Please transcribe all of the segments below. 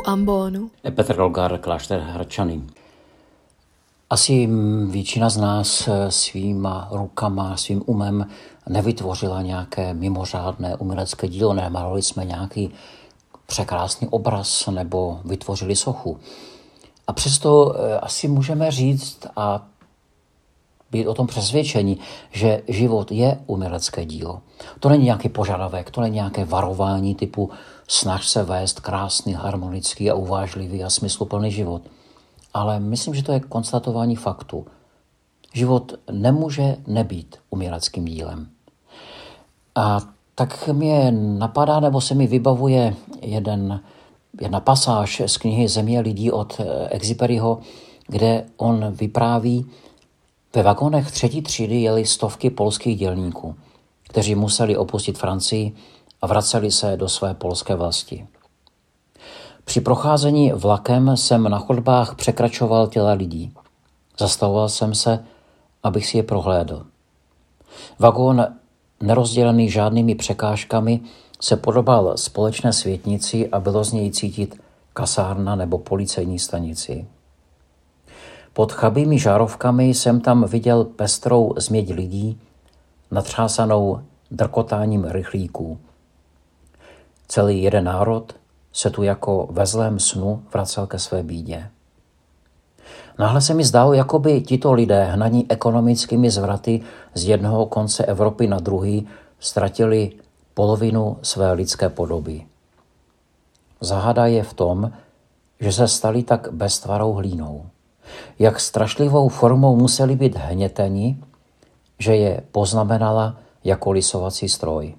u ambonu? Petr Dolgar, klášter Hradčany. Asi většina z nás svýma rukama, svým umem nevytvořila nějaké mimořádné umělecké dílo, nemalovali jsme nějaký překrásný obraz nebo vytvořili sochu. A přesto eh, asi můžeme říct a být o tom přesvědčení, že život je umělecké dílo. To není nějaký požadavek, to není nějaké varování typu snaž se vést krásný, harmonický a uvážlivý a smysluplný život. Ale myslím, že to je konstatování faktu. Život nemůže nebýt uměleckým dílem. A tak mě napadá, nebo se mi vybavuje jeden, jedna pasáž z knihy Země lidí od Exiperiho, kde on vypráví, ve vagonech třetí třídy jeli stovky polských dělníků, kteří museli opustit Francii a vraceli se do své polské vlasti. Při procházení vlakem jsem na chodbách překračoval těla lidí. Zastavoval jsem se, abych si je prohlédl. Vagón, nerozdělený žádnými překážkami, se podobal společné světnici a bylo z něj cítit kasárna nebo policejní stanici. Pod chabými žárovkami jsem tam viděl pestrou změť lidí, natřásanou drkotáním rychlíků. Celý jeden národ se tu jako ve zlém snu vracel ke své bídě. Náhle se mi zdálo, jako by tito lidé hnaní ekonomickými zvraty z jednoho konce Evropy na druhý ztratili polovinu své lidské podoby. Zahada je v tom, že se stali tak beztvarou hlínou jak strašlivou formou museli být hněteni, že je poznamenala jako lisovací stroj.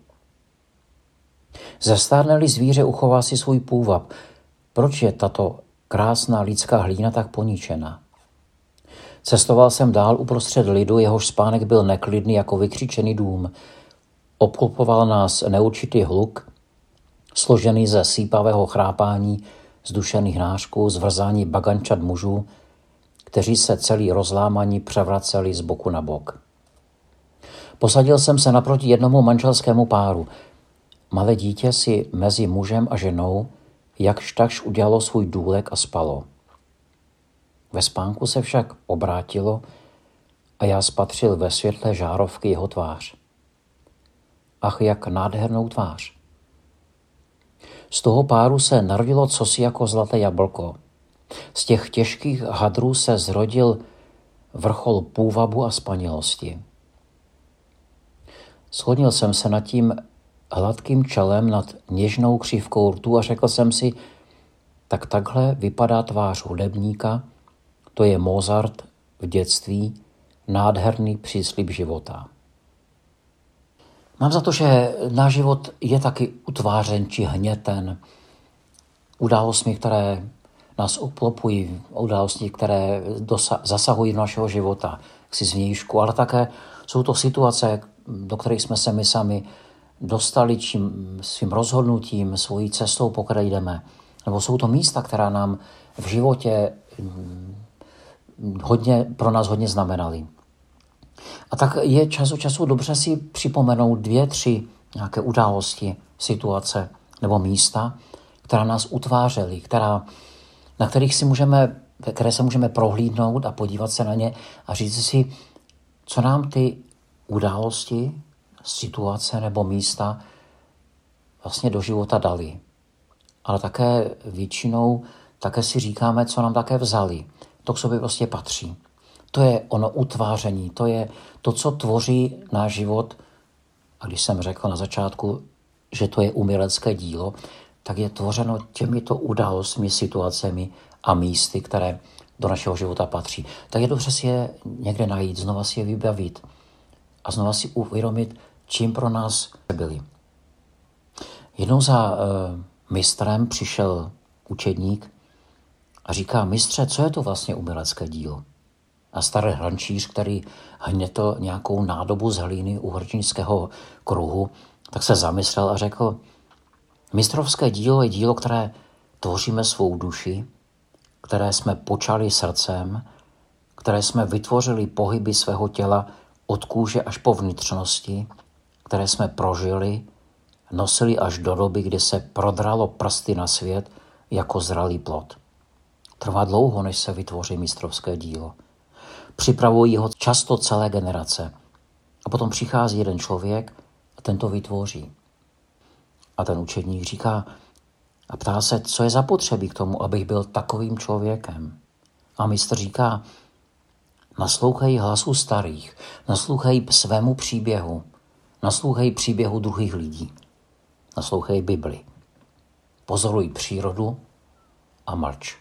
Zestárneli zvíře uchová si svůj půvab. Proč je tato krásná lidská hlína tak poničena? Cestoval jsem dál uprostřed lidu, jehož spánek byl neklidný jako vykřičený dům. Obklopoval nás neurčitý hluk, složený ze sípavého chrápání, zdušených nářků, zvrzání bagančat mužů, kteří se celý rozlámaní převraceli z boku na bok. Posadil jsem se naproti jednomu manželskému páru. Malé dítě si mezi mužem a ženou jakž takž udělalo svůj důlek a spalo. Ve spánku se však obrátilo a já spatřil ve světle žárovky jeho tvář. Ach, jak nádhernou tvář. Z toho páru se narodilo cosi jako zlaté jablko – z těch těžkých hadrů se zrodil vrchol půvabu a spanělosti. Schodnil jsem se nad tím hladkým čelem nad něžnou křivkou rtu a řekl jsem si, tak takhle vypadá tvář hudebníka, to je Mozart v dětství, nádherný příslip života. Mám za to, že náš život je taky utvářen či hněten událostmi, které nás obklopují události, které dosa- zasahují do našeho života, si zvnějšku, ale také jsou to situace, do kterých jsme se my sami dostali čím, svým rozhodnutím, svojí cestou, po které jdeme. Nebo jsou to místa, která nám v životě mm, hodně, pro nás hodně znamenaly. A tak je čas od času dobře si připomenout dvě, tři nějaké události, situace nebo místa, která nás utvářely, která na kterých si můžeme, které se můžeme prohlídnout a podívat se na ně a říct si, co nám ty události, situace nebo místa vlastně do života dali. Ale také většinou také si říkáme, co nám také vzali. To k sobě prostě patří. To je ono utváření, to je to, co tvoří náš život. A když jsem řekl na začátku, že to je umělecké dílo, tak je tvořeno těmito událostmi, situacemi a místy, které do našeho života patří. Tak je dobře si je někde najít, znova si je vybavit a znova si uvědomit, čím pro nás byli. Jednou za uh, mistrem přišel učedník a říká, mistře, co je to vlastně umělecké dílo? A starý hrančíř, který hnětl nějakou nádobu z hlíny u hrčínského kruhu, tak se zamyslel a řekl, Mistrovské dílo je dílo, které tvoříme svou duši, které jsme počali srdcem, které jsme vytvořili pohyby svého těla od kůže až po vnitřnosti, které jsme prožili, nosili až do doby, kdy se prodralo prsty na svět, jako zralý plod. Trvá dlouho, než se vytvoří mistrovské dílo. Připravují ho často celé generace. A potom přichází jeden člověk a ten to vytvoří. A ten učedník říká a ptá se, co je zapotřebí k tomu, abych byl takovým člověkem. A mistr říká, naslouchej hlasu starých, naslouchej svému příběhu, naslouchej příběhu druhých lidí, naslouchej Bibli. Pozoruj přírodu a mlč.